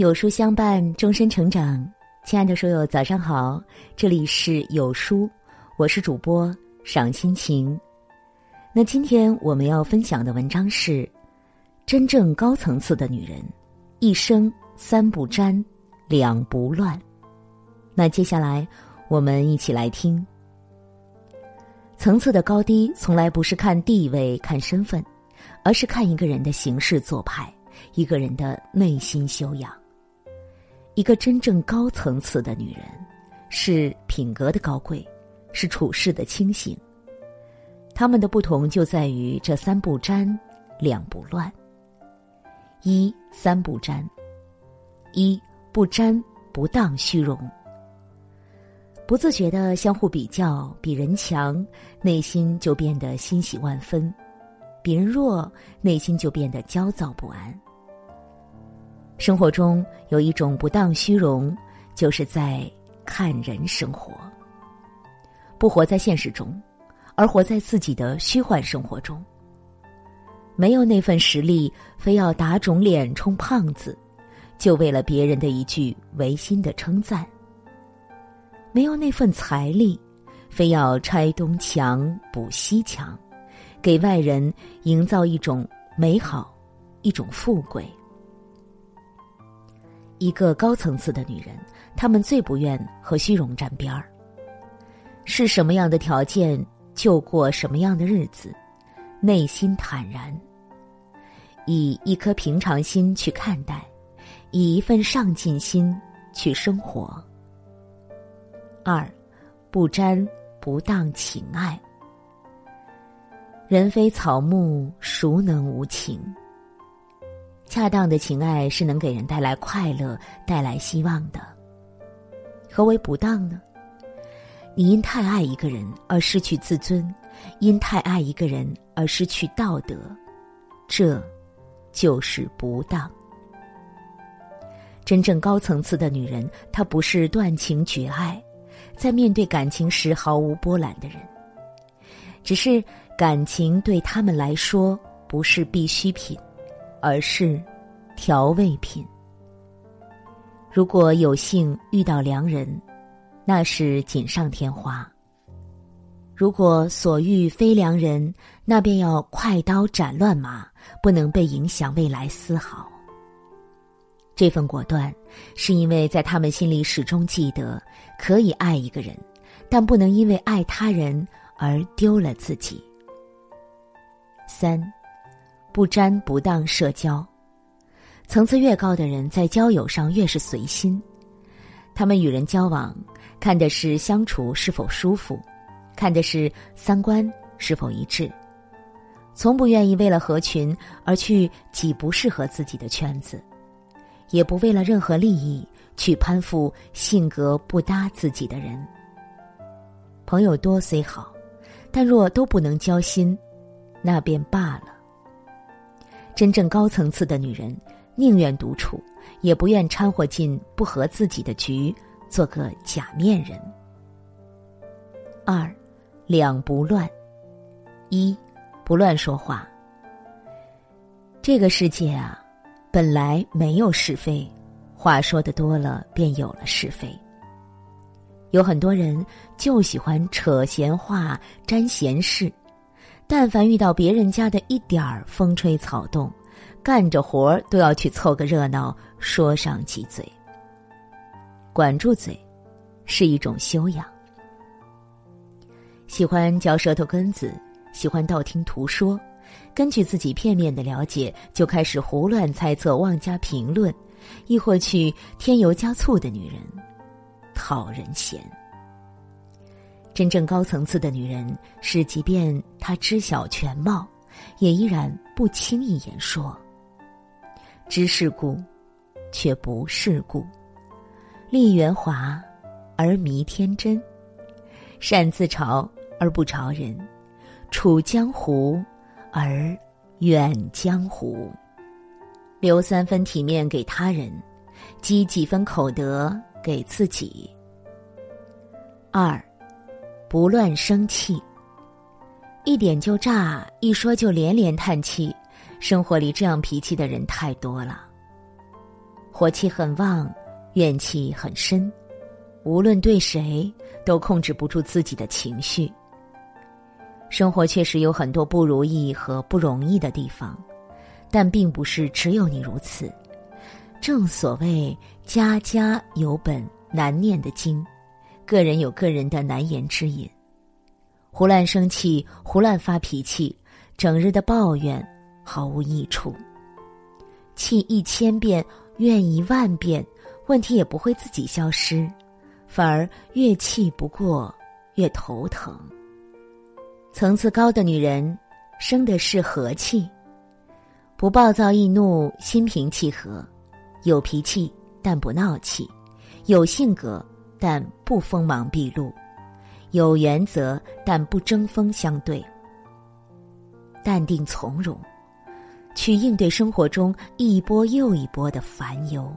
有书相伴，终身成长。亲爱的书友，早上好，这里是有书，我是主播赏心情。那今天我们要分享的文章是：真正高层次的女人，一生三不沾，两不乱。那接下来我们一起来听。层次的高低，从来不是看地位、看身份，而是看一个人的行事做派，一个人的内心修养。一个真正高层次的女人，是品格的高贵，是处事的清醒。他们的不同就在于这三不沾，两不乱。一三不沾，一不沾不当虚荣。不自觉的相互比较，比人强，内心就变得欣喜万分；比人弱，内心就变得焦躁不安。生活中有一种不当虚荣，就是在看人生活，不活在现实中，而活在自己的虚幻生活中。没有那份实力，非要打肿脸充胖子，就为了别人的一句违心的称赞；没有那份财力，非要拆东墙补西墙，给外人营造一种美好，一种富贵。一个高层次的女人，她们最不愿和虚荣沾边儿。是什么样的条件就过什么样的日子，内心坦然，以一颗平常心去看待，以一份上进心去生活。二，不沾不当情爱。人非草木，孰能无情？恰当的情爱是能给人带来快乐、带来希望的。何为不当呢？你因太爱一个人而失去自尊，因太爱一个人而失去道德，这，就是不当。真正高层次的女人，她不是断情绝爱，在面对感情时毫无波澜的人，只是感情对他们来说不是必需品。而是调味品。如果有幸遇到良人，那是锦上添花；如果所遇非良人，那便要快刀斩乱麻，不能被影响未来丝毫。这份果断，是因为在他们心里始终记得，可以爱一个人，但不能因为爱他人而丢了自己。三。不沾不当社交，层次越高的人，在交友上越是随心。他们与人交往，看的是相处是否舒服，看的是三观是否一致，从不愿意为了合群而去挤不适合自己的圈子，也不为了任何利益去攀附性格不搭自己的人。朋友多虽好，但若都不能交心，那便罢了。真正高层次的女人，宁愿独处，也不愿掺和进不合自己的局，做个假面人。二，两不乱。一，不乱说话。这个世界啊，本来没有是非，话说的多了，便有了是非。有很多人就喜欢扯闲话、沾闲事。但凡遇到别人家的一点儿风吹草动，干着活儿都要去凑个热闹，说上几嘴。管住嘴，是一种修养。喜欢嚼舌头根子，喜欢道听途说，根据自己片面的了解就开始胡乱猜测、妄加评论，亦或去添油加醋的女人，讨人嫌。真正高层次的女人是，即便她知晓全貌，也依然不轻易言说。知世故，却不世故；立圆滑，而迷天真；善自嘲而不嘲人；处江湖，而远江湖。留三分体面给他人，积几分口德给自己。二。不乱生气，一点就炸，一说就连连叹气。生活里这样脾气的人太多了。火气很旺，怨气很深，无论对谁都控制不住自己的情绪。生活确实有很多不如意和不容易的地方，但并不是只有你如此。正所谓“家家有本难念的经”，个人有个人的难言之隐。胡乱生气，胡乱发脾气，整日的抱怨毫无益处。气一千遍，怨一万遍，问题也不会自己消失，反而越气不过越头疼。层次高的女人，生的是和气，不暴躁易怒，心平气和，有脾气但不闹气，有性格但不锋芒毕露。有原则，但不针锋相对；淡定从容，去应对生活中一波又一波的烦忧。